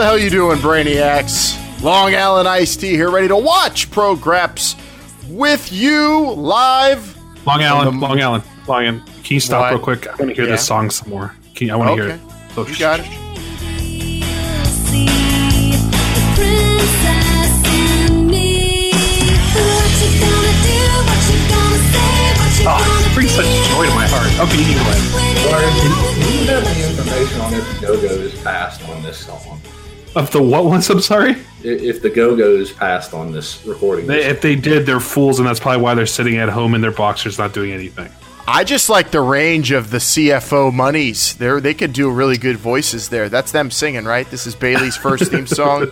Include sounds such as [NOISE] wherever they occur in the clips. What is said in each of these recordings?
How the hell you doing, Brainiacs? Long Island Ice T here, ready to watch Pro Graps with you live. Long Island, the, Long Island, Long Island. Can you stop What? real quick? I want to hear Yeah. this song some more. Can you, I want to hear it. So, you got it. Oh, it brings such joy to my heart. Okay, you can go ahead. Lauren, do do you have any information on if the Go-Go's passed on this song? Of the what ones? I'm sorry. If the Go-Go's passed on this recording? They, if they did, they're fools, and that's probably why they're sitting at home in their boxers, not doing anything. I just like the range of the CFO monies. They they could do really good voices there. That's them singing, right? This is Bayley's first theme [LAUGHS] song.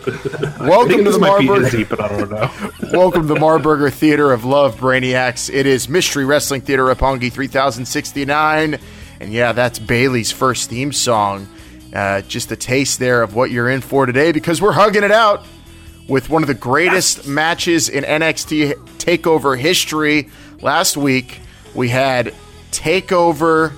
Welcome to this the might be Marburger. Izzy, but I don't know. [LAUGHS] Welcome to the Marburger Theater of Love, Brainiacs. It is Mystery Wrestling Theater Roppongi 3069. And yeah, that's Bayley's first theme song. Uh, just a taste there of what you're in for today because we're hugging it out with one of the greatest matches in NXT TakeOver history. Last week, we had TakeOver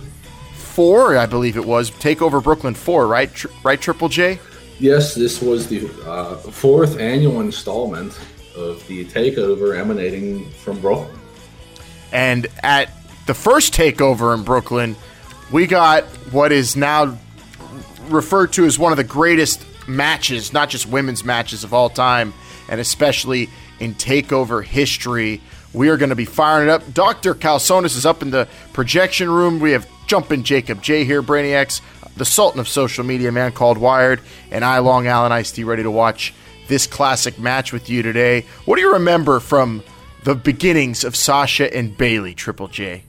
4, I believe it was. TakeOver Brooklyn 4, right? Tr- right, Triple J? Yes, this was the uh, fourth annual installment of the takeover emanating from Brooklyn. And at the first takeover in Brooklyn, we got what is now referred to as one of the greatest matches, not just women's matches of all time, and especially in takeover history. We are going to be firing it up. Dr. Calsonis is up in the projection room. We have Jumpin' Jacob J here, Brainiacs, the Sultan of social media, man called Wired, and I, Long Island Ice T, ready to watch this classic match with you today. What do you remember from the beginnings of Sasha and Bayley, Triple J?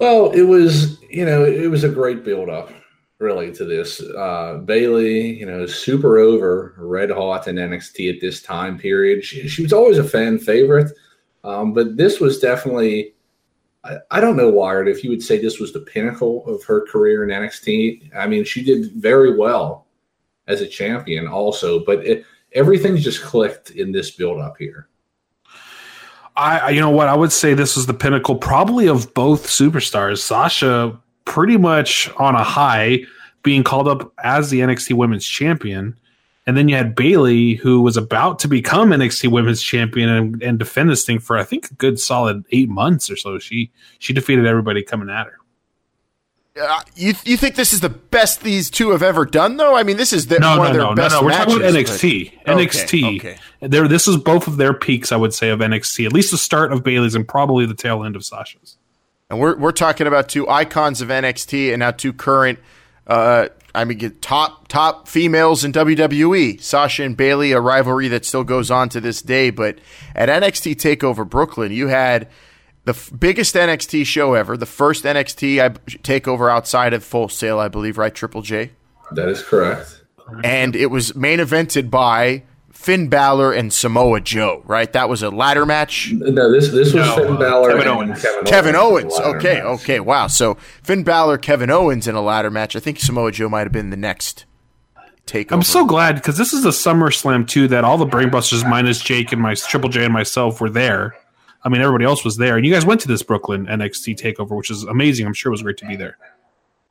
Well, it was you know it was a great build up really to this. Uh, Bayley, you know, super over, red hot in NXT at this time period. She, she was always a fan favorite, um, but this was definitely. I, I don't know, Wired, if you would say this was the pinnacle of her career in NXT. I mean, she did very well as a champion, also, but it, everything just clicked in this build up here. I- you know what? I would say this was the pinnacle, probably of both superstars. Sasha, pretty much on a high, being called up as the NXT Women's Champion, and then you had Bayley, who was about to become NXT Women's Champion and, and defend this thing for I think a good solid eight months or so. She she defeated everybody coming at her. Uh, you you think this is the best these two have ever done, though? I mean, this is the, No, one no, of their no, no, best no. We're talking about NXT. but- NXT. Okay, okay. There, this is both of their peaks, I would say, of NXT. At least the start of Bayley's and probably the tail end of Sasha's. And we're we're talking about two icons of NXT and now two current, uh, I mean, top top females in WWE. Sasha and Bayley, a rivalry that still goes on to this day. But at NXT Takeover Brooklyn, you had the f- biggest NXT show ever, the first NXT I, takeover outside of Full Sail, I believe, right? Triple J, That is correct. and it was main evented by. Finn Balor and Samoa Joe, right? That was a ladder match. No, this this was No, Finn uh, Balor Kevin and Owens. Kevin, Kevin Owens. Owens. in the ladder Okay, match. okay, wow. So Finn Balor, Kevin Owens in a ladder match. I think Samoa Joe might have been the next takeover. I'm so glad because this is a SummerSlam too that all the Brainbusters minus Jake and my Triple J and myself were there. I mean, everybody else was there, and you guys went to this Brooklyn NXT takeover, which is amazing. I'm sure it was great to be there.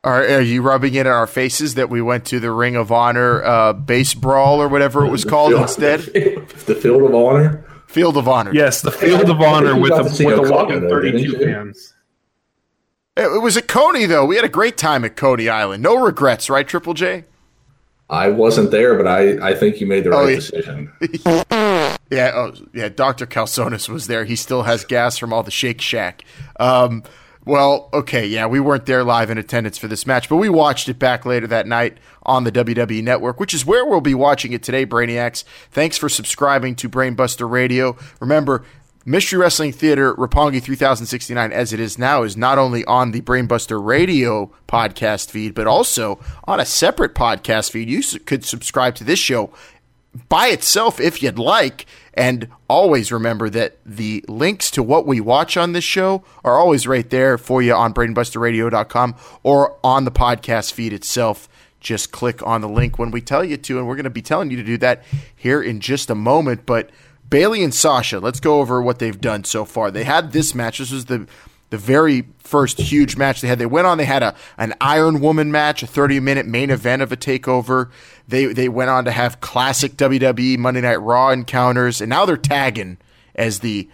Are, are you rubbing it in our faces that we went to the Ring of Honor uh, base brawl or whatever it was called Field- instead? [LAUGHS] the Field of Honor. Field of Honor. Yes, the Field of Honor with got a, to see with a Okada, whopping though, didn't 32 you? fans. It, it was at Coney though. We had a great time at Coney Island. No regrets, right, Triple J? I wasn't there, but I, I think you made the right Oh, yeah. decision. [LAUGHS] Yeah, oh, yeah. Dr. Calsonis was there. He still has gas from all the Shake Shack. Um, well, okay, yeah, we weren't there live in attendance for this match, but we watched it back later that night on the WWE Network, which is where we'll be watching it today, Brainiacs. Thanks for subscribing to Brainbuster Radio. Remember, Mystery Wrestling Theater Roppongi 3069, as it is now, is not only on the Brainbuster Radio podcast feed, but also on a separate podcast feed. You could subscribe to this show by itself if you'd like. And always remember that the links to what we watch on this show are always right there for you on brainbusterradio.com or on the podcast feed itself. Just click on the link when we tell you to, and we're going to be telling you to do that here in just a moment. But Bayley and Sasha, let's go over what they've done so far. They had this match. This was the the very first huge match they had. They went on. They had a an Iron Woman match, a 30 minute main event of a takeover. They they went on to have classic WWE Monday Night Raw encounters, and now they're tagging as the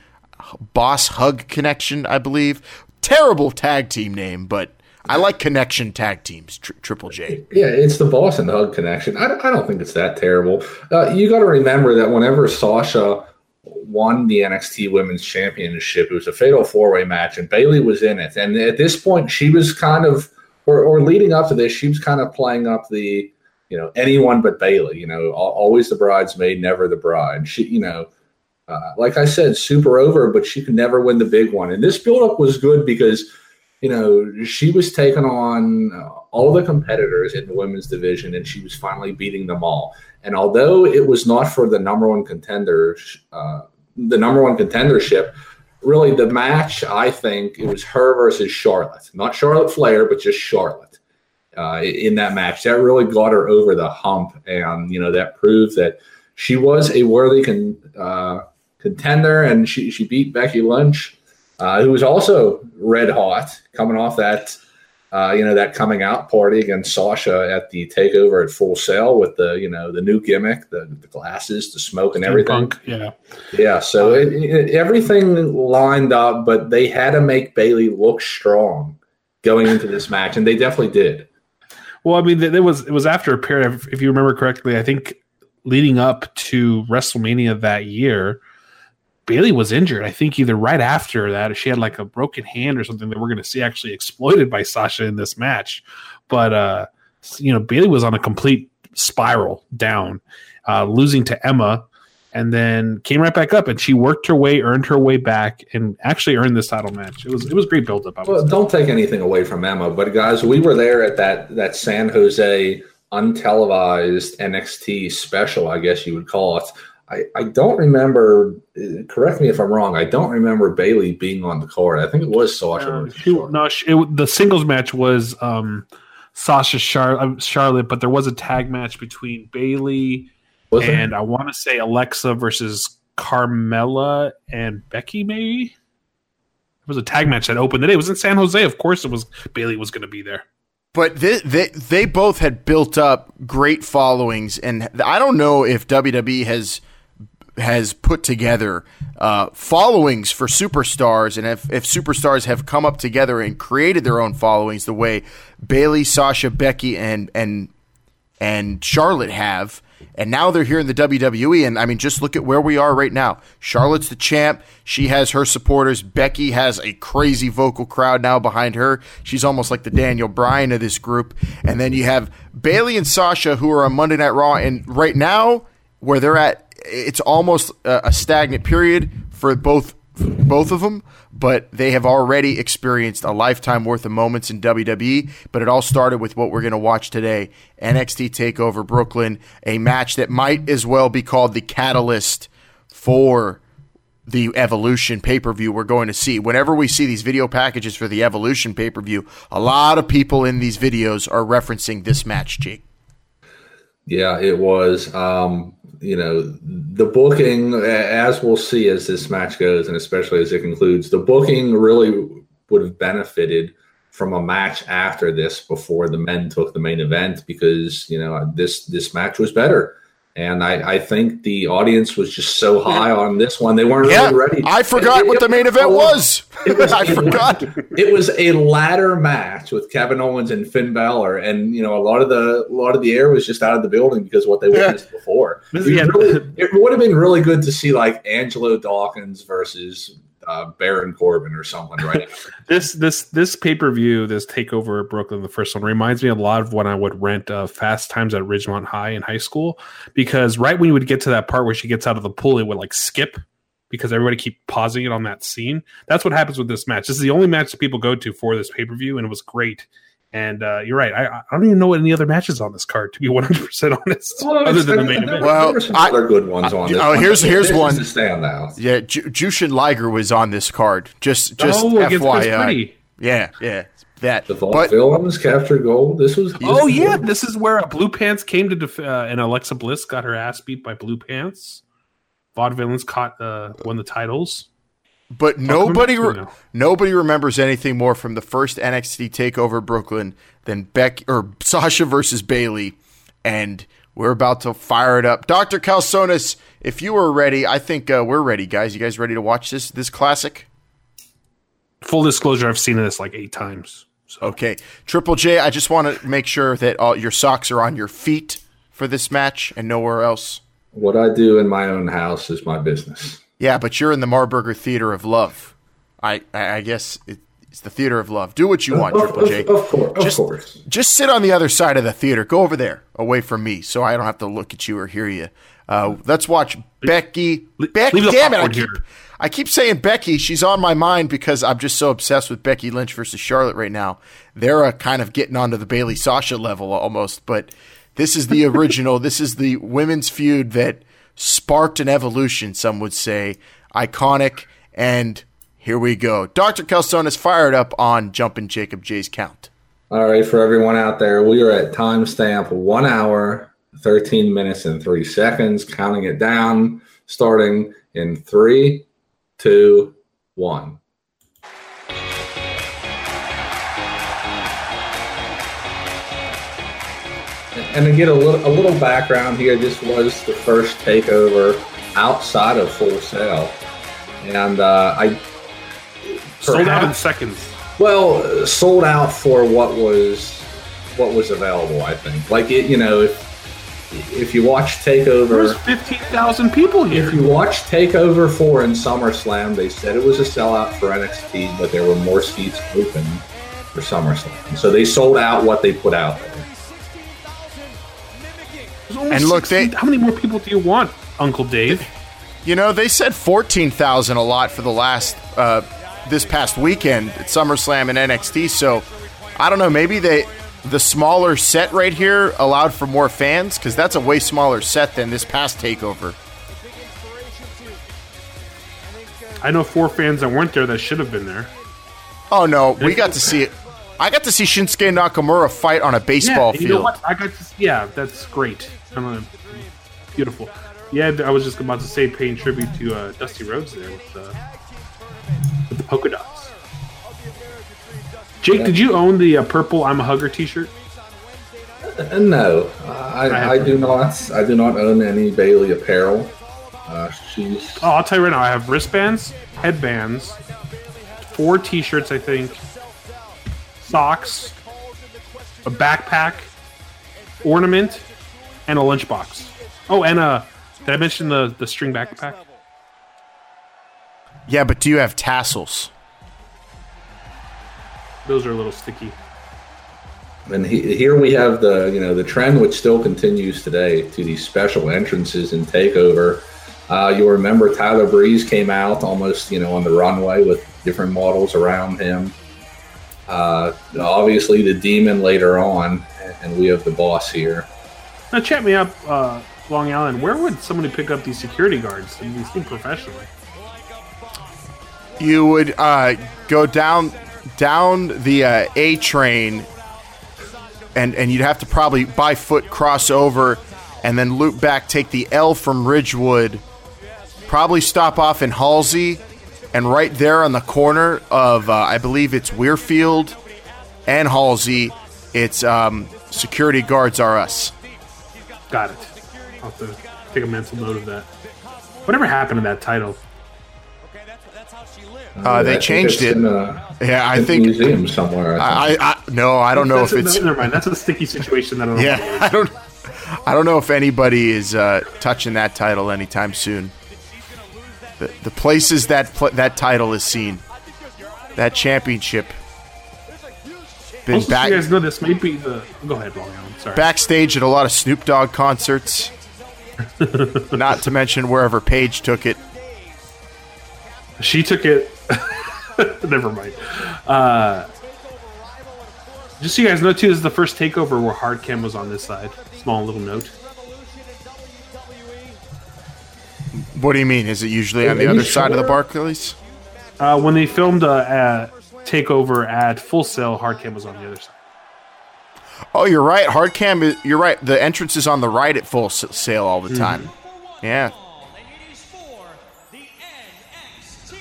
Boss Hug Connection, I believe. Terrible tag team name, but I like connection tag teams. Tri- Triple J. Yeah, it's the Boss and the Hug connection. I, I don't think it's that terrible. Uh, you got to remember that whenever Sasha won the NXT Women's Championship, it was a fatal four way match, and Bayley was in it. And at this point, she was kind of, or, or leading up to this, she was kind of playing up the, you know, anyone but Bayley. You know, always the bridesmaid, never the bride. She, you know. Uh, like I said, super over, but she could never win the big one. And this build-up was good because you know, she was taking on uh, all the competitors in the women's division, and she was finally beating them all. And although it was not for the number one contender, uh, the number one contendership, really the match, I think it was her versus Charlotte, not Charlotte Flair, but just Charlotte. Uh, in that match, that really got her over the hump, and you know that proved that she was a worthy con- uh, contender, and she she beat Becky Lynch uh, who was also red hot coming off that, uh, you know, that coming out party against Sasha at the takeover at Full Sail with the, you know, the new gimmick, the, the glasses, the smoke, and everything. Punk, yeah, yeah. So it, it, everything lined up, but they had to make Bayley look strong going into this match, and they definitely did. Well, I mean, there was it was after a period. Of, if you remember correctly, I think leading up to WrestleMania that year Bayley was injured. I think either right after that, she had like a broken hand or something that we're going to see actually exploited by Sasha in this match. But uh, you know, Bayley was on a complete spiral down, uh, losing to Emma, and then came right back up. And she worked her way, earned her way back, and actually earned this title match. It was it was great build up. Well, don't take anything away from Emma, but guys, we were there at that that San Jose untelevised NXT special, I guess you would call it I, I don't remember. Correct me if I'm wrong. I don't remember Bayley being on the card. I think it was Sasha. Uh, she, no, she, it, the singles match was um, Sasha Char- uh, Charlotte, but there was a tag match between Bayley was and it? I want to say Alexa versus Carmella and Becky. Maybe it was a tag match that opened the day. It was in San Jose. Of course, it was Bayley was going to be there but they, they they both had built up great followings, and I don't know if WWE has has put together uh, followings for superstars, and if, if superstars have come up together and created their own followings, the way Bayley, Sasha, Becky, and and and Charlotte have, and now they're here in the WWE. And I mean, just look at where we are right now. Charlotte's the champ. She has her supporters. Becky has a crazy vocal crowd now behind her. She's almost like the Daniel Bryan of this group. And then you have Bayley and Sasha, who are on Monday Night Raw, and right now where they're at it's almost a, stagnant period for both both of them, but they have already experienced a lifetime worth of moments in WWE. But it all started with what we're going to watch today NXT TakeOver Brooklyn, a match that might as well be called the catalyst for the Evolution pay per view we're going to see. Whenever we see these video packages for the Evolution pay per view, a lot of people in these videos are referencing this match, Jake. Yeah, it was. Um, you know, the booking, as we'll see as this match goes, and especially as it concludes, the booking really would have benefited from a match after this before the men took the main event because you know this this match was better. And I, I think the audience was just so high on this one they weren't yeah, really ready. I forgot it, what the main event was. It was [LAUGHS] I forgot. It was a ladder match with Kevin Owens and Finn Balor, and you know a lot of the a lot of the air was just out of the building because what they witnessed yeah. before. It, really, it would have been really good to see like Angelo Dawkins versus uh, Baron Corbin or someone right [LAUGHS] this this this pay per view, this takeover at Brooklyn, the first one reminds me a lot of when I would rent uh, Fast Times at Ridgemont High in high school because right when you would get to that part where she gets out of the pool, it would like skip because everybody keep pausing it on that scene. That's what happens with this match. This is the only match that people go to for this pay per view, and it was great. And uh, you're right. I, I, don't even know any other matches on this card, to be 100 percent honest, [LAUGHS] well, other than the main event. Well, some I, other good ones on this. Oh, here's here's this one. stand out. Yeah, J- Jushin Liger was on this card. Just just oh, FYI. Yeah, yeah. That the Vaudevillains captured gold. This was. Oh yeah, this is where Blue Pants came to def- uh, and Alexa Bliss got her ass beat by Blue Pants. Vaudevillains caught uh, won the titles. But nobody re- nobody remembers anything more from the first NXT Takeover Brooklyn than Beck or Sasha versus Bayley, and we're about to fire it up. Doctor Calzones, if you are ready, I think uh, we're ready, guys. You guys ready to watch this this classic? Full disclosure, I've seen this like eight times. So Okay, Triple J, I just want to make sure that all your socks are on your feet for this match and nowhere else. What I do in my own house is my business. Yeah, but you're in the Marburger Theater of Love. I I, I guess it, it's the Theater of Love. Do what you want, Of, Triple J. of course, of Just- course. Just sit on the other side of the theater. Go over there, away from me, so I don't have to look at you or hear you. Uh, let's watch Becky. Le- Becky, leave damn it! I keep. I keep saying Becky. She's on my mind because I'm just so obsessed with Becky Lynch versus Charlotte right now. They're uh, kind of getting onto the Bayley Sasha level almost, but this is the original. [LAUGHS] this is the women's feud that sparked an evolution. Some would say iconic, and here we go. Doctor Calzone is fired up on jumping Jacob J's count. All right, for everyone out there, we are at timestamp one hour, 13 minutes, and three seconds, counting it down, starting in three, two, one. And to get a little, a little background here, this was the first takeover outside of Full Sail. And uh, I sold out in seconds. well, sold out for what was what was available. I think. Like it, you know, if if you watch Takeover, fifteen thousand people here. if you watch Takeover four in SummerSlam, they said it was a sellout for NXT, but there were more seats open for SummerSlam. So they sold out what they put out there. And look, 16 they- how many more people do you want, Uncle Dave? You know, they said 14,000 a lot for the last, uh, this past weekend at SummerSlam and NXT. So I don't know. Maybe they, the smaller set right here allowed for more fans because that's a way smaller set than this past takeover. I know four fans that weren't there that should have been there. Oh no, we got to see it. I got to see Shinsuke Nakamura fight on a baseball yeah, field. You know what? I got to. Yeah, that's great. I'm a, beautiful. Yeah, I was just about to say paying tribute to uh, Dusty Rhodes there with, uh, with the polka dots. Jake, did you own the uh, purple "I'm a Hugger" T-shirt? Uh, no, I, have I do not. I do not own any Bayley apparel. Uh, she's Oh, I'll tell you right now. I have wristbands, headbands, four T-shirts, I think, socks, a backpack, ornament, and a lunchbox. Oh, and uh, did I mention the the string backpack? yeah, but do you have tassels? Those are a little sticky. And he, here we have the you know the trend which still continues today to these special entrances and takeover. Uh, you'll remember Tyler Breeze came out almost you know on the runway with different models around him. Uh, obviously the demon later on, and we have the boss here. Now, chat me up, uh, Long Island. Where would somebody pick up these security guards? These professionally. You would uh, go down down the uh, A train, and and you'd have to probably by foot cross over, and then loop back, take the L from Ridgewood, probably stop off in Halsey, and right there on the corner of uh, I believe it's Weirfield and Halsey, it's um, security guards are us. Got it. I'll have to take a mental note of that. Whatever happened to that title? Uh, they I changed it. in a, Yeah, I in a think museum somewhere. I think. I, I no, I don't know That's if a- it's never mind. That's a sticky situation. That I don't Yeah, know. [LAUGHS] I don't. I don't know if anybody is uh, touching that title anytime soon. The, the places that pl- that title is seen, that championship, been Also, so back you guys know this may be the. Go ahead, Long Island. Sorry. backstage at a lot of Snoop Dogg concerts. [LAUGHS] Not to mention wherever Paige took it. She took it. [LAUGHS] Never mind. Uh, just so you guys know, too, this is the first takeover where Hardcam was on this side. Small little note. What do you mean? Is it usually on the other side of the? Barclays? Uh, when they filmed uh, uh, takeover at Full Sail, Hardcam was on the other side. Oh, you're right. Hardcam. is- You're right. The entrance is on the right at full Sail all the mm-hmm. time. Yeah.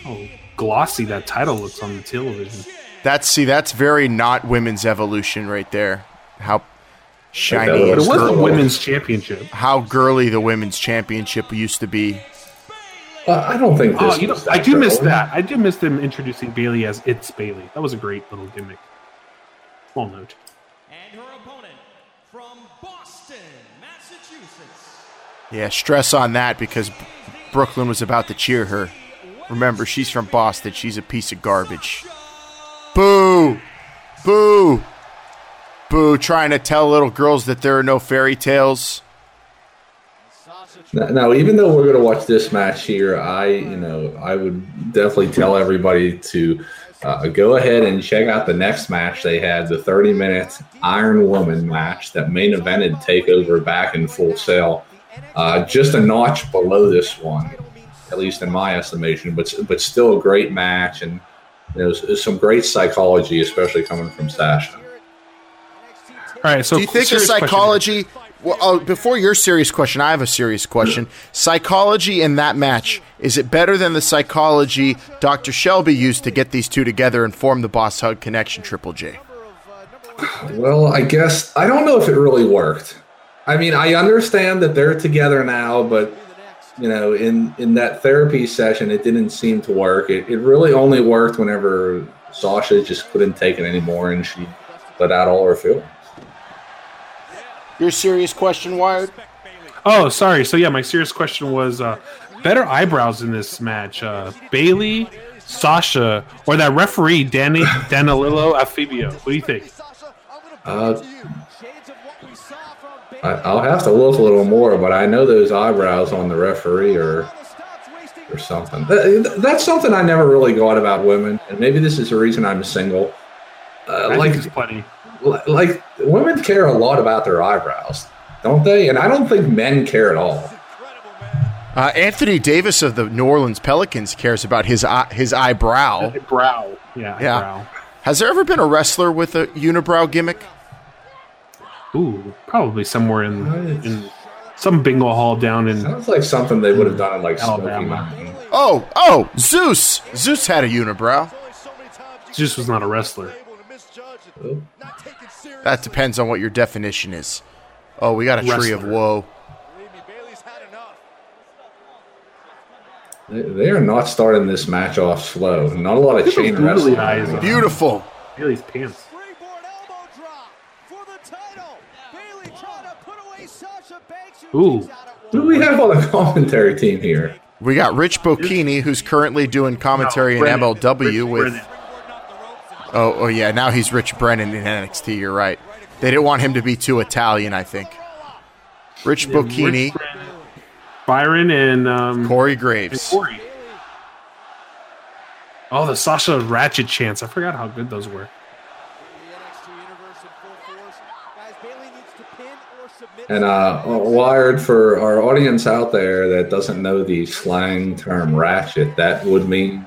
Oh, glossy that title looks on the television. That's see, that's very not women's evolution right there. How shiny, But it was the women's championship. how girly the women's championship used to be. Uh, I don't think this. Oh, you know, I do miss girly. that. I do miss them introducing Bayley as It's Bayley. That was a great little gimmick. Small note. And her opponent from Boston, Massachusetts. Yeah, stress on that because Brooklyn was about to cheer her. Remember, she's from Boston. She's a piece of garbage. Boo! Boo! Boo! Trying to tell little girls that there are no fairy tales. Now, now, even though we're going to watch this match here, I, you know, I would definitely tell everybody to uh, go ahead and check out the next match they had, the 30-minute Iron Woman match that main evented Takeover back in Full Sail, uh, just a notch below this one, at least in my estimation, but but still a great match and you know, s- some great psychology, especially coming from Sasha. All right, so Do you think the serious question psychology? Well, oh, before your serious question, I have a serious question. Psychology in that match is it better than the psychology Dr. Shelby used to get these two together and form the Boss Hug connection? Triple J. Well, I guess I don't know if it really worked. I mean, I understand that they're together now, but you know, in in that therapy session, it didn't seem to work. It, it really only worked whenever Sasha just couldn't take it anymore, and she let out all her feelings. Your serious question, Wired? Oh, sorry. So yeah, my serious question was uh, better eyebrows in this match: uh, Bayley, Sasha, or that referee Danny Danililo Afibio. What do you think? Uh, I, I'll have to look a little more, but I know those eyebrows on the referee are or something. That- That's something I never really got about women, and maybe this is the reason I'm single. Uh, I like think it's plenty. Li- like women care a lot about their eyebrows, don't they? And I don't think men care at all. Uh, Anthony Davis of the New Orleans Pelicans cares about his eye, his eyebrow. Brow. Yeah, Yeah. eyebrow. Has there ever been a wrestler with a unibrow gimmick? Ooh, probably somewhere in in some bingo hall down in. Sounds like something they would have done in like Alabama. Oh, oh, Zeus! Zeus had a unibrow. Zeus was not a wrestler. That depends on what your definition is. Oh, we got a tree of Wrestler. woe. They, they are not starting this match off slow. Not a lot of chain wrestling. eyes. Beautiful. Bayley's pants. Springboard elbow drop for the title. Bayley trying to put away Sasha Banks. Ooh. Who do we have on the commentary team here? We got Rich Bocchini, who's currently doing commentary in Brennan. MLW Rich with. Brennan. Oh, oh yeah. Now he's Rich Brennan in NXT. You're right. They didn't want him to be too Italian. I think. Rich Bocchini, Rich Byron and um, Corey and Graves. Corey. Oh, the Sasha Ratchet chants. I forgot how good those were. And uh, wired for our audience out there that doesn't know the slang term ratchet, that would mean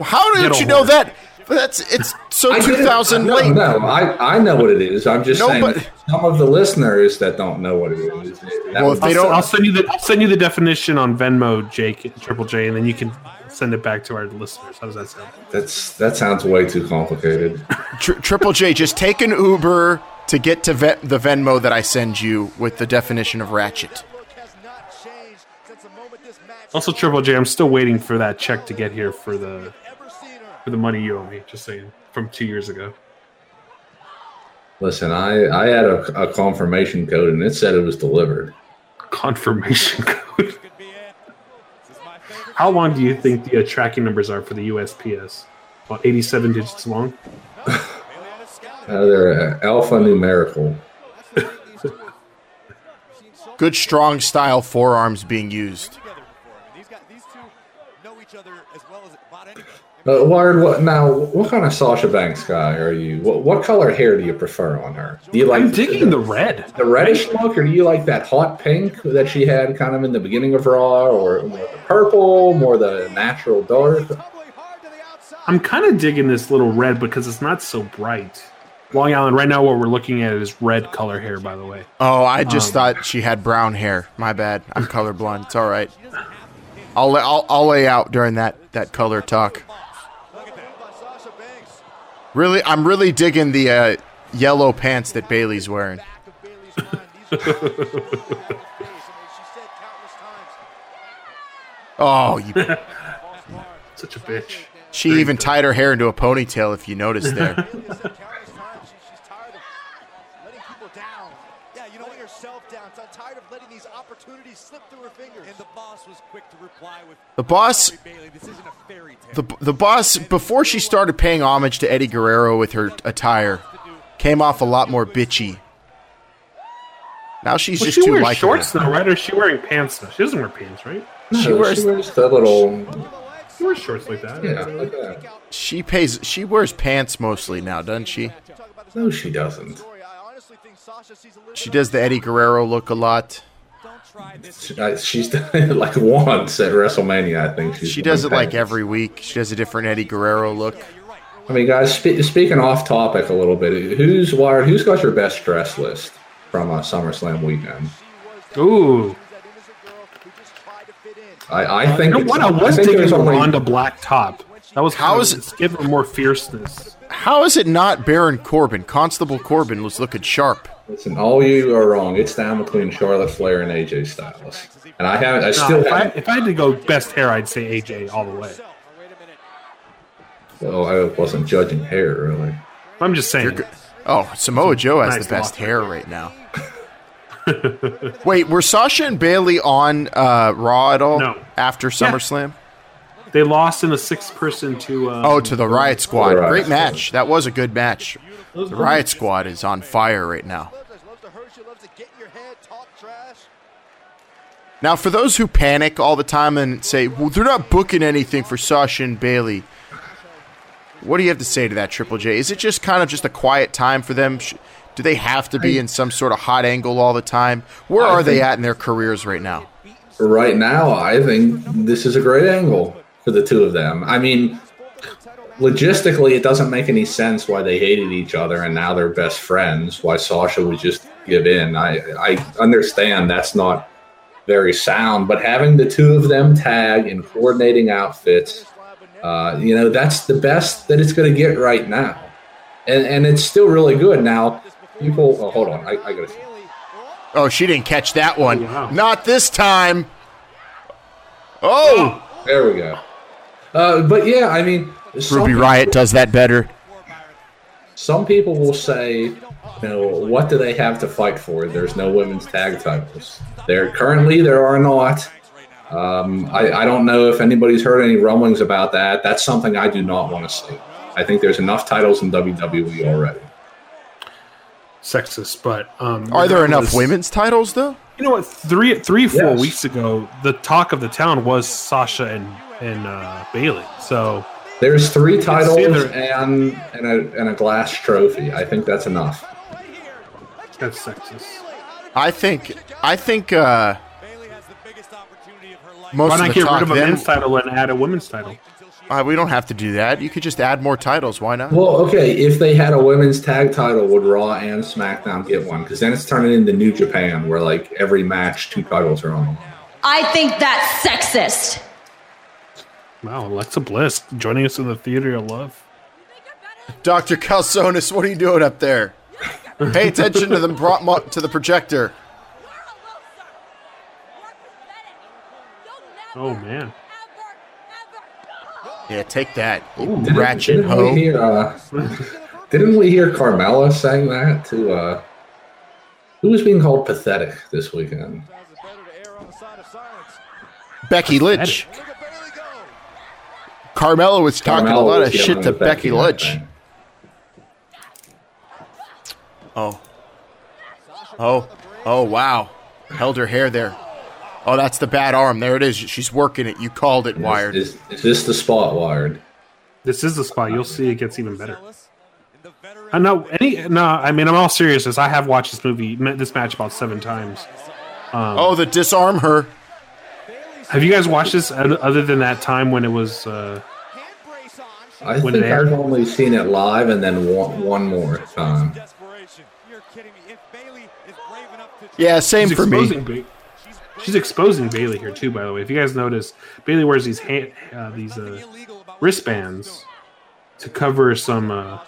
How did Middle you know horse. That? That's it's so I 2000 no, late. No, I, I know what it is. I'm just No, saying but- some of the listeners that don't know what it is. Well, would if they I'll, don't- I'll send you the I'll send you the definition on Venmo, Jake Triple J, and then you can send it back to our listeners. How does that sound? That's that sounds way too complicated. [LAUGHS] Tri- Triple J, just take an Uber to get to Ven- the Venmo that I send you with the definition of ratchet. Also, Triple J, I'm still waiting for that check to get here for the for the money you owe me. Just saying, from two years ago. Listen, I I had a, a confirmation code and it said it was delivered. Confirmation [LAUGHS] code. How long do you think the uh, tracking numbers are for the USPS? About 87 digits long. [LAUGHS] Uh, they're uh, alphanumerical. Good strong style forearms being used. Uh, Wired, what now? What kind of Sasha Banks guy are you? What what color hair do you prefer on her? Do you like I'm digging the red. the reddish look, or do you like that hot pink that she had kind of in the beginning of Raw, or more the purple, more the natural dark? I'm kind of digging this little red because it's not so bright. Long Island, right now, what we're looking at is red color hair, by the way. Oh, I just Um, thought she had brown hair. My bad. I'm colorblind. It's all right. I'll, I'll I'll lay out during that that color talk. Really, I'm really digging the uh, yellow pants that Bayley's wearing. [LAUGHS] Oh, you, Such a bitch. she even tied her hair into a ponytail. If you noticed there, [LAUGHS] Yeah, you don't let yourself down. I'm tired of letting these opportunities slip through her fingers. And the boss was quick to reply with the boss, Bayley, this isn't a fairy tale. the the boss, before she started paying homage to Eddie Guerrero with her attire, came off a lot more bitchy. Now she's Well, just she too wears likable. shorts though, right? Or is she wearing pants though? She doesn't wear pants, right? She No, wears- she wears the little She wears shorts like that. yeah, like that. She pays. She wears pants mostly now, doesn't she? No, she doesn't. I honestly think Sasha sees a little She does the Eddie Guerrero look a lot. She's done it like once at WrestleMania. I think she's She does it like every week. She does a different Eddie Guerrero look. I mean, guys, spe- speaking off topic a little bit, who's wired? Who's got your best dress list from uh, SummerSlam weekend? Ooh. I, I think You know it's- what? I was think digging there's the only- Ronda black top. That was How how is is it? Give her more fierceness. How is it not Baron Corbin? Constable Corbin was looking sharp. Listen, all you are wrong. It's down between Charlotte Flair and AJ Styles, and I haven't. I No, still if, I, haven't. if I had to go best hair, I'd say AJ all the way. Well, I wasn't judging hair really. I'm just saying. Oh, Samoa Joe has Nice the best hair right now. [LAUGHS] Wait, were Sasha and Bayley on uh, Raw at all No. after SummerSlam? They lost in a six person to. Um, Oh, to the Riot Squad. The Riot Great Squad. match. That was a good match. The Riot Squad is on fire right now. Loves to hurt you, loves to get in your head, talk trash. Now, for those who panic all the time and say, well, they're not booking anything for Sasha and Bayley, what do you have to say to that, Triple J? Is it just kind of just a quiet time for them? Do they have to be in some sort of hot angle all the time? Where are they at in their careers right now? Right now, I think this is a great angle for the two of them. I mean, logistically, it doesn't make any sense why they hated each other and now they're best friends. Why Sasha would just give in. I I understand that's not very sound, but having the two of them tag in coordinating outfits, uh, you know, that's the best that it's going to get right now, and and it's still really good. Now, people, oh, hold on, I, I got to. Oh, she didn't catch that one. Wow. Not this time. Oh, There we go. Uh, but yeah, I mean, some Ruby people- Riot does that better. Some people will say, you know, what do they have to fight for? There's no women's tag titles. There currently there are not. Um, I, I don't know if anybody's heard any rumblings about that. That's something I do not want to see. I think there's enough titles in WWE already. sexist, but um, Are there enough regardless- women's titles though? You know what? Three, three, four Yes. weeks ago, the talk of the town was Sasha and and uh, Bayley. So There's three titles there- and and a, and a glass trophy. I think that's enough. that's sexist. I think. I think. uh Bayley has the biggest opportunity of her life. Most Why of the get talk rid of a then- men's title and add a women's title? Uh, we don't have to do that. You could just add more titles. Why not? Well, okay, if they had a women's tag title, would Raw and SmackDown get one? Because then it's turning into New Japan, where like every match, two titles are on. I think that's sexist. Wow, Alexa Bliss joining us in the theater of love. Dr. Calzonis, what are you doing up there? Pay attention to the pro- mo- to the projector. Oh man, Yeah, take that, you Didn't- ratchet didn't hoe. We hear, uh, didn't we hear Carmella saying that to uh, who was being called pathetic this weekend? Becky better to err on the side of silence. Becky Lynch. Look at Bayley go. Carmella was talking a lot of shit to at Becky Lynch. Oh. Oh. Oh, wow. Held her hair there. Oh, that's the bad arm. There it is. She's working it. You called it, Wired. Is, is this the spot wired? this is the spot. You'll see it gets even better. Uh, and the veteran I know any. No, I mean I'm all seriousness. I have watched this movie, this match about seven times. Um, oh, the disarm her. Have you guys watched this other other than that time when it was? Uh, hand brace on. I When think they- I've only seen it live and then one, one more time. Desperation. You're kidding me. If Bayley is brave enough to Yeah, same she's for me. Ba- She's exposing Bayley here too. By the way, if you guys notice, Bayley wears these hand, uh, these uh, wristbands to cover some uh,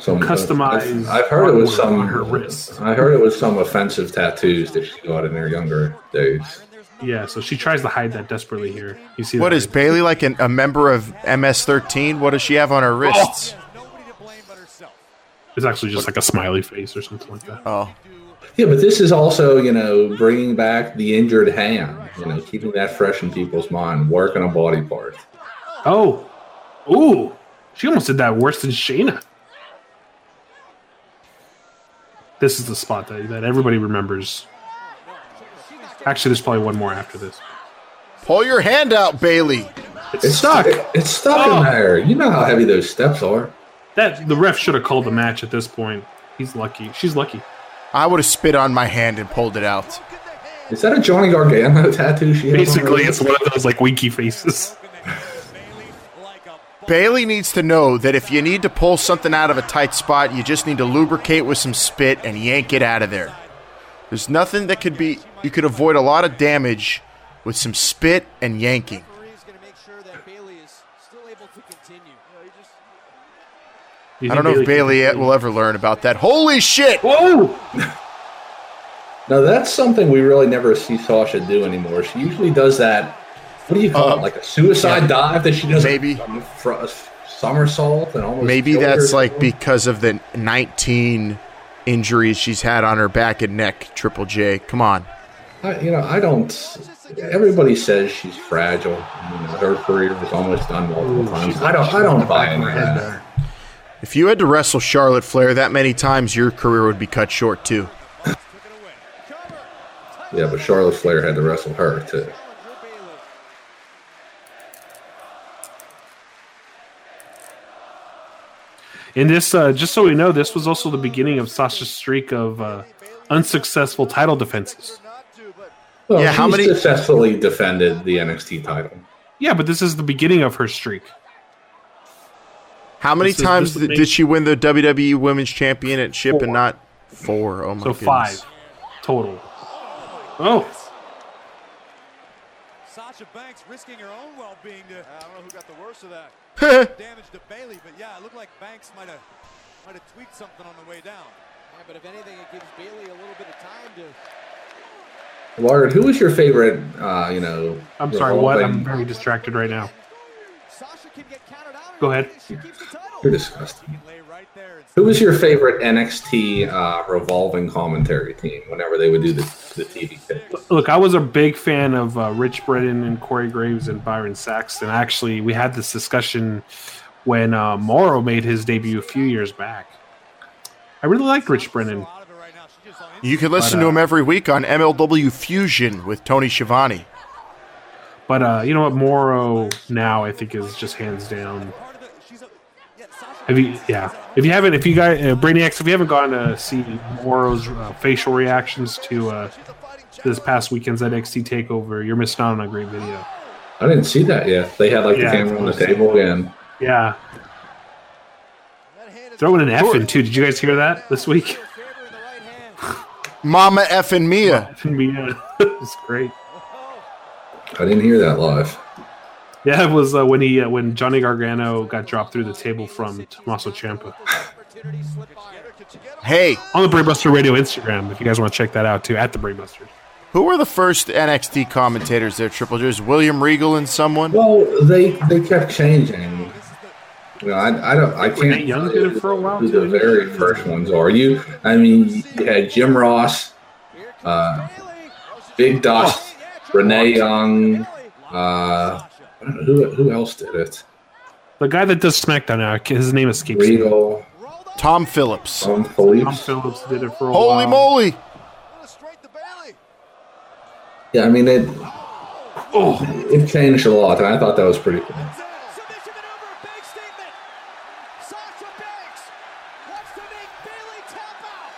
some Customized I've heard it was some on her wrist. I heard it was some offensive tattoos that she got in her younger days. Yeah, so she tries to hide that desperately here. You see What that is Bayley like an, a member of MS13? What does she have on her wrists? Nobody to blame but herself. It's actually just like a smiley face or something like that. Oh, Yeah, but this is also you know bringing back the injured hand. You know, keeping that fresh in people's mind, working a body part. Oh, ooh, she almost did that worse than Shayna. This is the spot that, that everybody remembers. Actually, there's probably one more after this. pull your hand out, Bayley. It's stuck. It's stuck Oh. in there. You know how heavy those steps are. That the ref should have called the match at this point. He's lucky. She's lucky. I would have spit on my hand and pulled it out. Is that a Johnny Gargano tattoo? She has on her Basically, it's one of those like winky faces. Bayley needs to know that if you need to pull something out of a tight spot, you just need to lubricate with some spit and yank it out of there. There's nothing that could be, you could avoid a lot of damage with some spit and yanking. Referee's going to make sure that Bayley is still able to continue. I don't think know if Bailey can- will ever learn about that. Holy shit! Whoa! Now that's something we really never see Sasha do anymore. She usually does that. What do you call Uh, it? Like a suicide yeah. dive that she does. Maybe. a somersault and almost. Maybe that's like because of the 19 injuries she's had on her back and neck, Triple J. Come on. I, you know, I don't. Everybody says she's fragile. Her career was almost done multiple times. I don't. I don't buy into that. If you had to wrestle Charlotte Flair that many times, your career would be cut short too. Yeah, but Charlotte Flair had to wrestle her too. In this, uh, just so we know, this was also the beginning of Sasha's streak of uh, unsuccessful title defenses. Well, Yeah, how many- successfully defended the NXT title? Yeah, but this is the beginning of her streak. How many This times this did she win the WWE Women's Championship Four. and not four? Oh my So goodness. five total. Oh, Sasha Banks risking her own well-being to. I don't know who got the worst of that [LAUGHS] damage to Bayley, but yeah, it looked like Banks might have might have tweaked something on the way down. Yeah, but if anything, it gives Bayley a little bit of time to. Lard, who was your favorite? Uh, you know, I'm sorry. What? I'm very distracted right now. Sasha can get counted out. Go ahead. She keeps the title. You're disgusting. Lay right there and Who was your favorite NXT uh, revolving commentary team whenever they would do the, the TV pit? Look, I was a big fan of uh, Rich Brennan and Corey Graves and Byron Saxton. Actually, we had this discussion when uh, Mauro made his debut a few years back. I really liked Rich Brennan. out of it right now. She just on You can listen But, to uh, him every week on MLW Fusion with Tony Schiavone. But uh, you know what? Mauro now I think is just hands down. part of it. She's a yeah. Sasha. If you, yeah, if you haven't, if you guys, uh, Brainiacs, if you haven't gone to see Mauro's uh, facial reactions to uh, this past weekend's NXT Takeover, you're missing out on a great video. I didn't see that yet. They had like Yeah, the camera on the table again. Yeah, That hand is throwing an F in too. Did you guys hear that this week? favoring the right [LAUGHS] hand. Mama F and Mia. yeah, [LAUGHS] it's great. I didn't hear that live. Yeah, it was uh, when he uh, when Johnny Gargano got dropped through the table from Tommaso Ciampa Opportunity slipped by her. Could you get him? Hey, on the Brainbuster Radio Instagram. If you guys want to check that out too, at the Brainbusters. who were the first NXT commentators there, Triple J? William Regal and someone? Well, they they kept changing. You know, I, I don't I can't. Renee Young did it for a while, Who the very first ones are? You, I mean, you had Jim Ross, uh, Big Dust, Renee Young. Uh, who who else did it? The guy that does SmackDown now, his name escapes me. Regal, Tom Phillips. Tom Tom Phillips. Phillips did it for a Holy while. moly! Straight to Bayley. Yeah, I mean it. Oh, It changed a lot, and I thought that was pretty cool. Submission maneuver. Big statement. Sasha Banks wants to make Bayley tap out.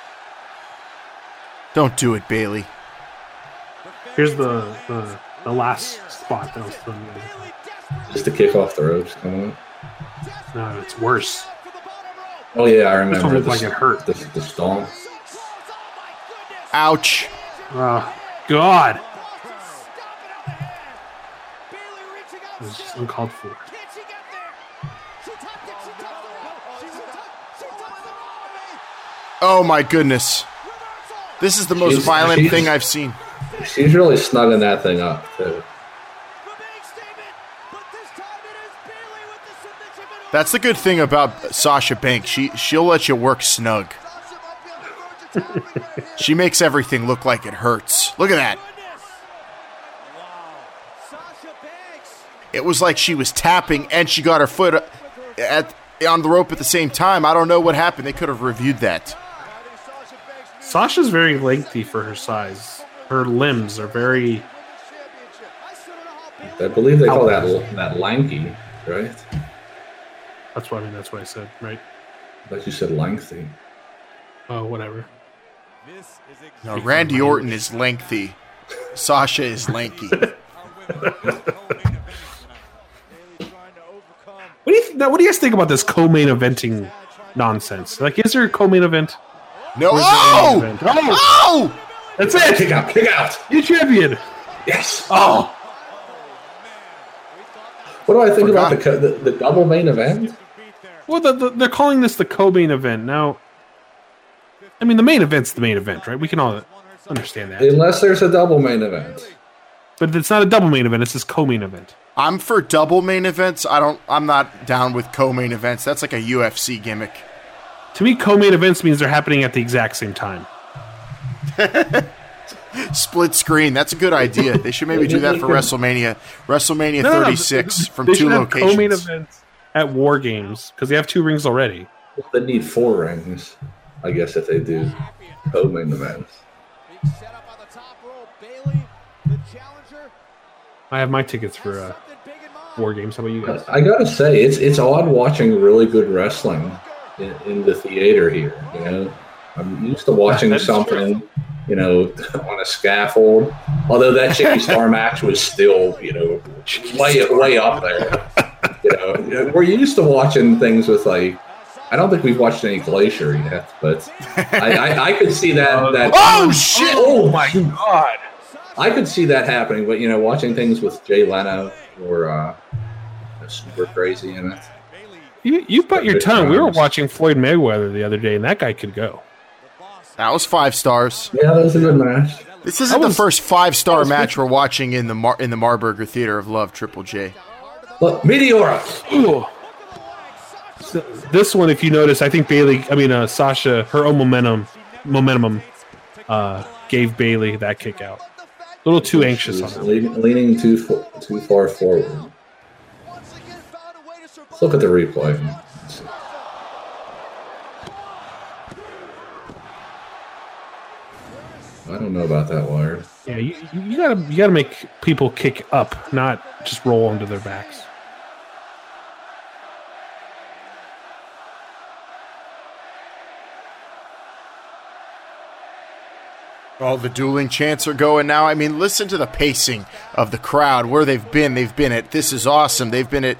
Don't do it, Bayley. here's the, the the last spot that was thrown in. Bailey desperate Just to kick off the ropes coming up. No, it's worse. for the bottom rope. Oh yeah, I This remember. one looked the, like it hurt. The, the stomp. So close. My goodness. Ouch. Oh, God. Boston stomping out the head. Bayley. It was just uncalled for. Can she get there? She tucked it. She tucked the rope. She tucked. She tucked the rope. Oh my goodness. This is the most She's- violent she's- thing I've seen. She's really snugging that thing up too. The big statement, but this time it is Bayley with the submission maneuver. That's the good thing about Sasha Banks. She she'll let you work snug. Sasha might [LAUGHS] be on the verge of tapping right here. She makes everything look like it hurts. Look at that. Goodness. Wow. Sasha Banks. It was like she was tapping and she got her foot at on the rope at the same time. I don't know what happened. They could have reviewed that. I think Sasha Banks needs Sasha's very lengthy for her size. Her limbs are very. I still don't know how Bayley I believe they call that that lanky, right? That's what I mean. That's what I said, right? Like you said, lengthy. Oh, whatever. This is exactly No, Randy Orton is lengthy. Sasha is lanky. our women co-main event tonight. [LAUGHS] Bayley trying to overcome What do you now, What do you guys think about this co-main eventing nonsense? Like, is there a co-main event? No. Or is there a main Oh! event? Oh, Oh! that's Kick it. out! Kick out! You champion. Yes. Oh, What do I think about the, co- the the double main event? Well, the, the, they're calling this the co-main event now. I mean, the main event's the main event, right? We can all understand that, Unless there's a double main event. but it's not a double main event. It's this co-main event. I'm for double main events. I don't I'm not down with co-main events. That's like a UFC gimmick. To me, co-main events means they're happening at the exact same time. [LAUGHS] Split screen. That's a good idea. They should maybe do that for WrestleMania. WrestleMania No, no, no, from they two should have co-main locations. events at War Games because they have two rings already. They need four rings, I guess, if they do co-main events. Being set up on the top rope. Bayley, the challenger. I have my tickets for uh, Something big in mind. War Games. How about you guys? I gotta say, it's it's odd watching really good wrestling in, in the theater here. You know, I'm used to watching [LAUGHS] something, you know, [LAUGHS] on a scaffold. Although that Chicky [LAUGHS] Star match was still, you know, way way up there. [LAUGHS] You know, we're used to watching things with like. I don't think we've watched any Glacier yet, but I, I, I could see that. [LAUGHS] that Oh shit! Oh my god! I could see that happening, but you know, watching things with Jay Leno or uh, super crazy in it. You you put your Good tongue. We were watching Floyd Mayweather the other day, and that guy could go. That was five stars. Yeah, that was a good match. This isn't was- the first five star was match we're watching in the Mar- in the Marburger Theater of Love, Triple J. Look, Meteora. Ooh. So, this one, if you notice, I think Bayley. I mean, uh, Sasha, her own momentum, momentum, uh, gave Bayley that kick out. A little too anxious on She's leaning, leaning too fo- too far forward. Once again, found a way to survive. Let's look at the replay. I don't know about that wire. Yeah, you you gotta you gotta make people kick up, not just roll onto their backs. All the dueling chants are going now. I mean, listen to the pacing of the crowd. Where they've been, they've been at. This is awesome. They've been at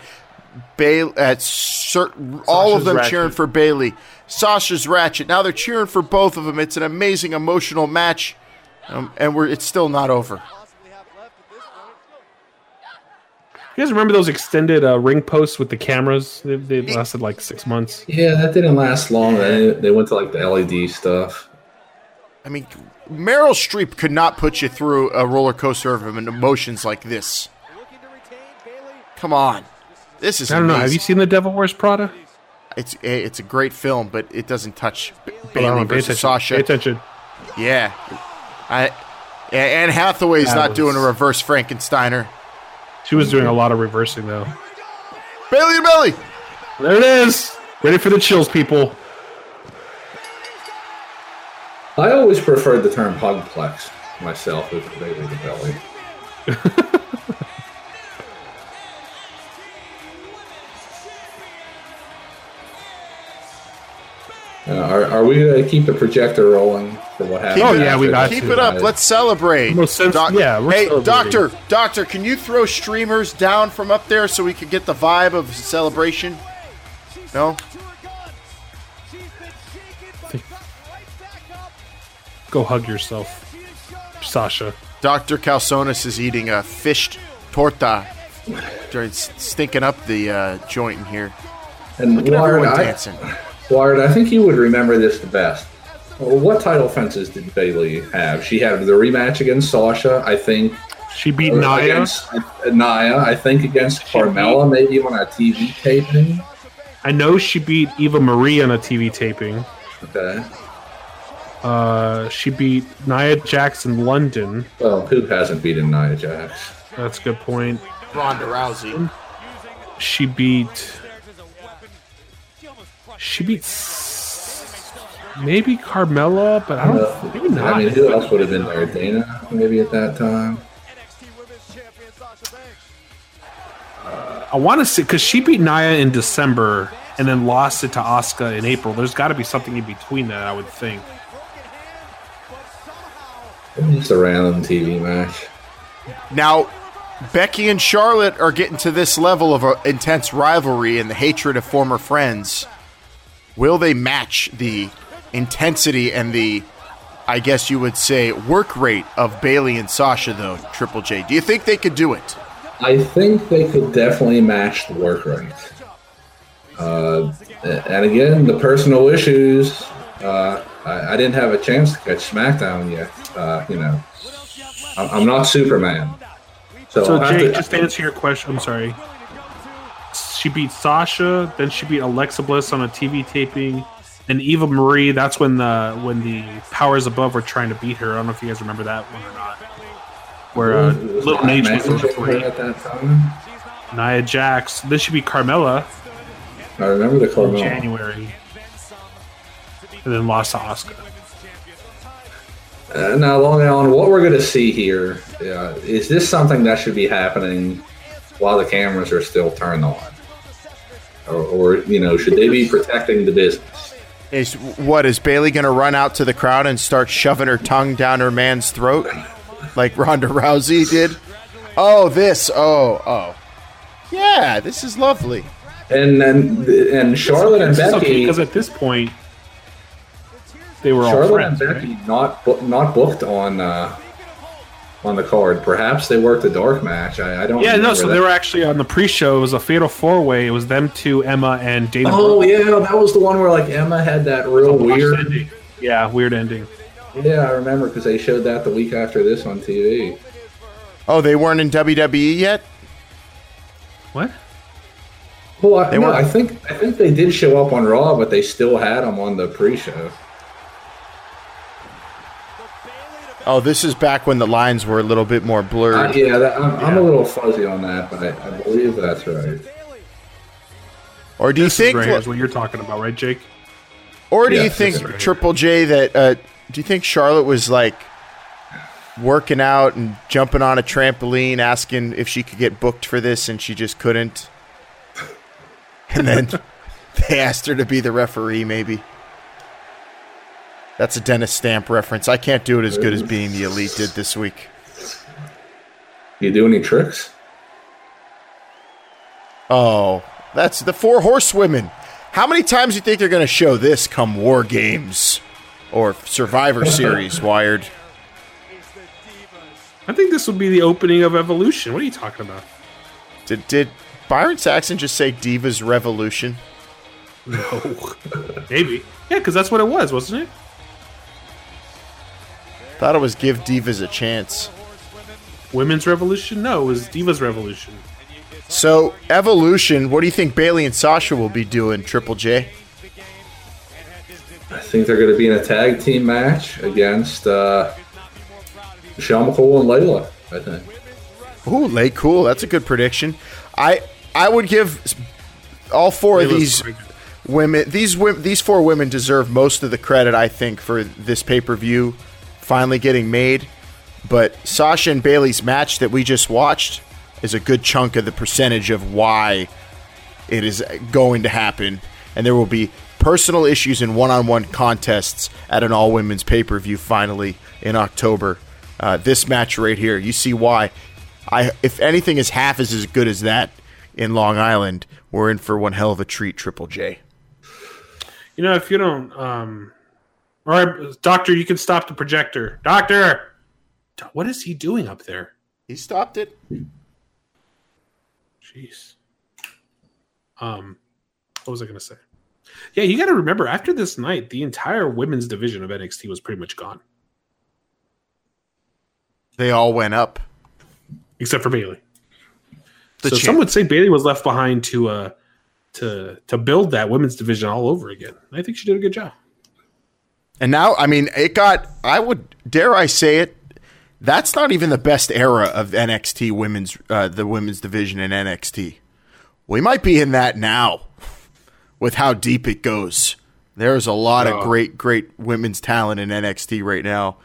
Bayley at certain. all of them Ratchet. cheering for Bayley. Sasha's Ratchet. Now they're cheering for both of them. It's an amazing emotional match, um, and we're it's still not over. Possibly have left at this point. You guys remember those extended uh, ring posts with the cameras? They, they lasted like six months. Yeah, that didn't last long. They, they went to like the LED stuff. I mean, Meryl Streep could not put you through a roller coaster of emotions like this. Looking to retain Bayley. Come on, this is. I don't know. Have you seen The Devil Wears Prada? It's eh, it's a great film, but it doesn't touch B- Bayley on, versus attention. Sasha. Pay attention. Yeah, I yeah, Anne Hathaway's That not was- doing a reverse Frankensteiner. She was doing a lot of reversing though. Bayley to Bayley. There it is. Ready for the chills, people. I always preferred the term hugplex myself with Bayley the belly. [LAUGHS] Uh, are, are we going to keep the projector rolling for what happened? Oh, yeah, we got Keep to. it up. Let's celebrate. Most sense- yeah, we're hey, doctor, doctor, can you throw streamers down from up there so we could get the vibe of celebration? No. Go hug yourself, She has shown up. Sasha. Dr. Calzones is eating a fish torta, during stinking up the uh, joint in here. And Look at Ward, everyone I, dancing. Ward, I think you would remember this the best. Well, what title fences did Bayley have? She had the rematch against Sasha, I think. She beat or Nia. Against, uh, Nia, I think against Carmella, maybe on a TV taping. I know she beat Eva Marie on a TV taping. Okay. Uh, she beat Nia Jax in London. Well, who hasn't beaten Nia Jax? That's a good point. Ronda Rousey. She beat. She beat maybe Carmella, but I don't. Uh, maybe not. I mean, who else would have been there? Dana, maybe at that time. I want to see because she beat Nia in December and then lost it to Asuka in April. There's got to be something in between that, I would think. Just a random TV match. Now, Becky and Charlotte are getting to this level of uh, intense rivalry and the hatred of former friends. Will they match the intensity and the, I guess you would say, work rate of Bayley and Sasha, though, Triple J? Do you think they could do it? I think they could definitely match the work rate. Uh, and again, the personal issues. Uh, I, I didn't have a chance to catch SmackDown yet. Uh, you know, I'm, I'm not Superman. So, So, Jake, to- just to answer your question, I'm sorry. She beat Sasha, then she beat Alexa Bliss on a TV taping, and Eva Marie. That's when the when the powers above were trying to beat her. I don't know if you guys remember that one or not. Where uh, Little Nate was at that time. Nia Jax. This should be Carmella I remember the in Carmella. January, and then lost to Asuka. Uh, now, Long Island, what we're going to see here uh, is this something that should be happening while the cameras are still turned on, or, or you know, should they be protecting the business? Is what is Bayley going to run out to the crowd and start shoving her tongue down her man's throat, like Ronda Rousey did? Oh, this. Oh, oh. Yeah, this is lovely. And then and Charlotte and It's okay Becky, because at this point they were all Charlotte friends. and right? Becky not bu- not booked on uh, on the card. Perhaps they worked a dark match. I, I don't. Know. Yeah, no. So that. they were actually on the pre-show. It was a fatal four-way. It was them two, Emma, and Dana. Oh Brooke. yeah, that was the one where like Emma had that real weird. ending. Yeah, weird ending. Yeah, I remember because they showed that the week after this on TV. Oh, they weren't in WWE yet? What? Well, I, They no, were- I think I think they did show up on Raw, but they still had them on the pre-show. Oh, this is back when the lines were a little bit more blurred. Uh, yeah, that, I'm, I'm a little fuzzy on that, but I, I believe that's right. or do you This is think right here is what you're talking about, right, Jake? or do Yeah, you think right. Triple J that uh do you think Charlotte was like working out and jumping on a trampoline asking if she could get booked for this and she just couldn't? And then [LAUGHS] they asked her to be the referee maybe. That's a Dennis Stamp reference. I can't do it as good as being the elite did this week. You do any tricks? Oh, that's the four horsewomen. How many times do you think they're going to show this come War Games or Survivor Series, [LAUGHS] Wired? I think this would be the opening of Evolution. What are you talking about? Did, did Byron Saxton just say Divas Revolution? No, [LAUGHS] maybe. Yeah, because that's what it was, wasn't it? I thought it was Give Divas a Chance. Women's Revolution? No, it was Divas Revolution. So, Evolution, what do you think Bayley and Sasha will be doing, Triple J? I think they're going to be in a tag team match against uh, Michelle McCool and Layla. I think. Ooh, lay cool. That's a good prediction. I I would give all four of these very women these women these four women deserve most of the credit I think for this pay-per-view finally getting made. But Sasha and Bayley's match that we just watched is a good chunk of the percentage of why it is going to happen and there will be personal issues in one-on-one contests at an all-women's pay-per-view finally in October. Uh, this match right here, you see why. I if anything is half as as good as that in Long Island, we're in for one hell of a treat, Triple J. You know, if you don't, um, all right, doctor, you can stop the projector. Doctor, what is he doing up there? He stopped it. Jeez. Um, what was I going to say? Yeah, you got to remember after this night, the entire women's division of NXT was pretty much gone, They all went up. except for Bayley. The so champ- some would say Bayley was left behind to uh to to build that women's division all over again. I think she did a good job. And now, I mean, it got, I would, dare I say it, that's not even the best era of NXT women's, uh, the women's division in NXT. We might be in that now with how deep it goes. There's a lot of great, great women's talent in NXT right now.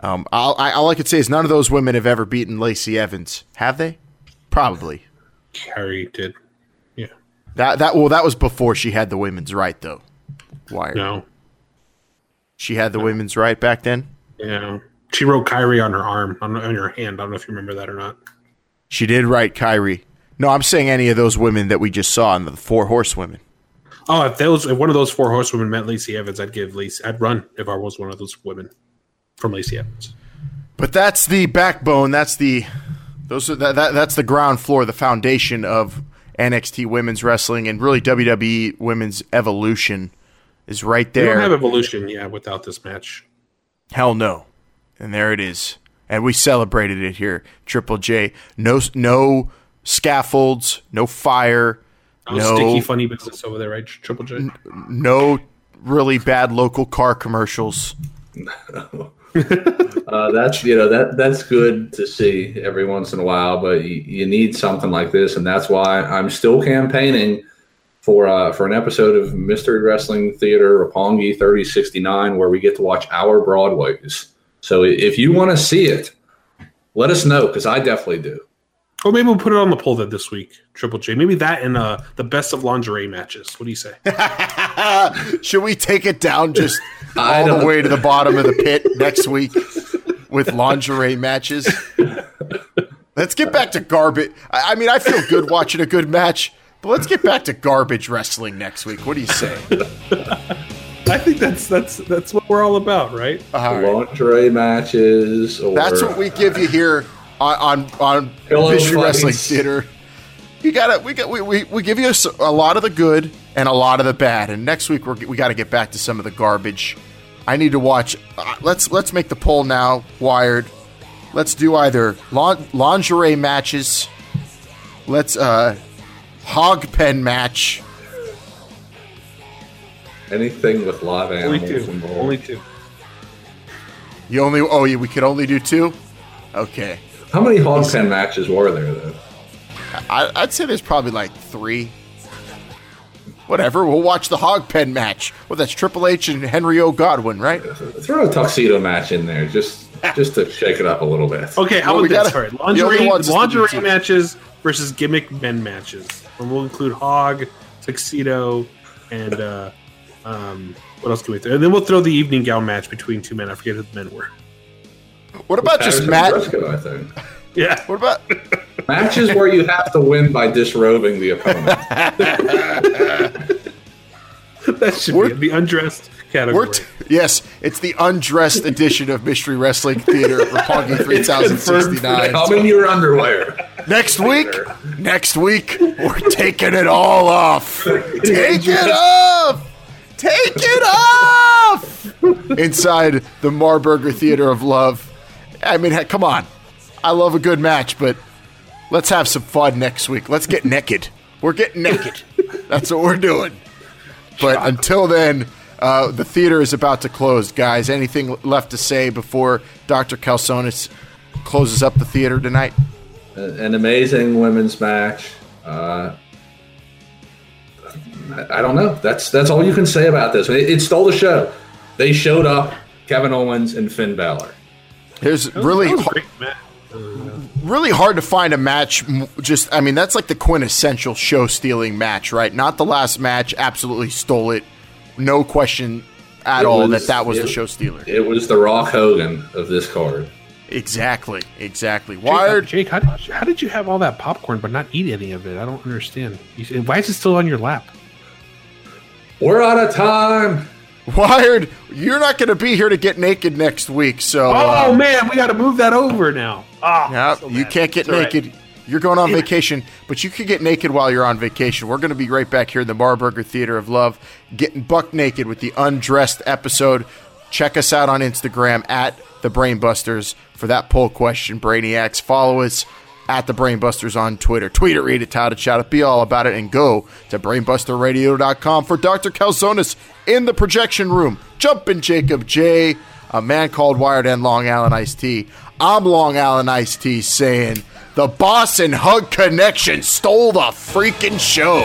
Um, all, I, all I could say is none of those women have ever beaten Lacey Evans. Have they? Probably. Kairi did. Yeah. That, that, well, that was before she had the women's right, though. Wire. No. She had the women's right back then? Yeah. She wrote Kairi on her arm, on, on her hand. I don't know if you remember that or not. She did write Kairi. No, I'm saying any of those women that we just saw in the four horsewomen. Oh, if those if one of those four horsewomen met Lacey Evans, I'd give Lacey I'd run if I was one of those women from Lacey Evans. But that's the backbone. That's the those are that, that that's the ground floor, the foundation of NXT women's wrestling and really WWE women's evolution is right They don't have evolution, yeah, without this match. Hell no. And there it is. And we celebrated it here. Triple J. No no scaffolds, no fire, No, no sticky funny business over there, right? Triple J. no really bad local car commercials. [LAUGHS] Uh, that's you know that that's good to see every once in a while, but you, you need something like this, and that's why I'm still campaigning for uh, for an episode of Mystery Wrestling Theater Roppongi 3069 where we get to watch our Broadways. So if you want to see it, let us know because I definitely do. Or maybe we'll put it on the poll that this week, Triple J. Maybe that and uh, the best of lingerie matches. What do you say? [LAUGHS] Should we take it down just [LAUGHS] I all the way to the bottom of the pit next week with lingerie matches? Let's get back to garbage. I, I mean, I feel good watching a good match, but let's get back to garbage wrestling next week. What do you say? I think that's that's that's what we're all about, right? All right. Lingerie matches, or That's what we give you here on on, on Pillow Mystery Wrestling. Theater. You gotta We got we, we, we give you a lot of the good and a lot of the bad. And next week we're, we got to get back to some of the garbage. I need to watch. Uh, let's let's make the poll now. Wired. Let's do either lin- lingerie matches. Let's uh, hog pen match. anything with live Only animals two. involved. Only two. You only oh yeah, we could only do two. Okay, How many hog pen matches were there though? I, I'd say there's probably like three. Whatever. We'll watch the hog pen match. Well, that's Triple H and Henry O. Godwinn, right? Throw a tuxedo match in there, just [LAUGHS] just to shake it up a little bit. Okay, how Well, we about this? gotta- All right, the only lingerie, ones is to do lingerie matches versus gimmick men matches, and we'll include hog, tuxedo, and uh, um, what else can we throw? And then we'll throw the evening gown match between two men. I forget who the men were. What about just Patterson Matt? Brisco, I think. Yeah, What about [LAUGHS] Matches where you have to win by disrobing the opponent. [LAUGHS] that should We're- be the undressed category. we're t- yes? It's the undressed edition of Mystery Wrestling Theater, Roppongi Come 3069. in your underwear. Next week, next week, we're taking it all off. Take it off. Take it off. Inside the Marburger Theater of Love. I mean, heck, come on. I love a good match, but let's have some fun next week. Let's get naked. We're getting naked. That's what we're doing. But until then, uh, the theater is about to close, guys. Anything left to say before Dr. Calsonis closes up the theater tonight? An amazing women's match. Uh, I, I don't know. That's that's all you can say about this. It, it stole the show. They showed up, Kevin Owens and Finn Balor. There's was- really that was ha- great match. really hard to find a match just I mean that's like the quintessential show stealing match, right? Not the last match absolutely stole it. No question at It all was- that that was it- the show stealer. It was the Rock Hogan of this card. Exactly. Exactly. Wired Jake, how did, you, how did you have all that popcorn but not eat any of it? I don't understand. You, why is it still on your lap? We're out of time. Wired, you're not going to be here to get naked next week, so Oh uh, man, we got to move that over now. Ah, yeah, so you can't get It's all right. You're going on vacation, but you could get naked while you're on vacation. We're going to be right back here in the Marburger Theater of Love, getting buck naked with the undressed episode. Check us out on Instagram at the Brainbusters for that poll question, Brainiacs. Follow us at the Brainbusters on Twitter. Tweet it, read it, tout it, shout it, be all about it, and go to brainbusterradio.com for Dr. Calzonis in the projection room. Jumpin' Jacob J, a man called Wired and Long Island Iced Tea. I'm Long Island Iced Tea saying the Boss and Hug Connection stole the freaking show.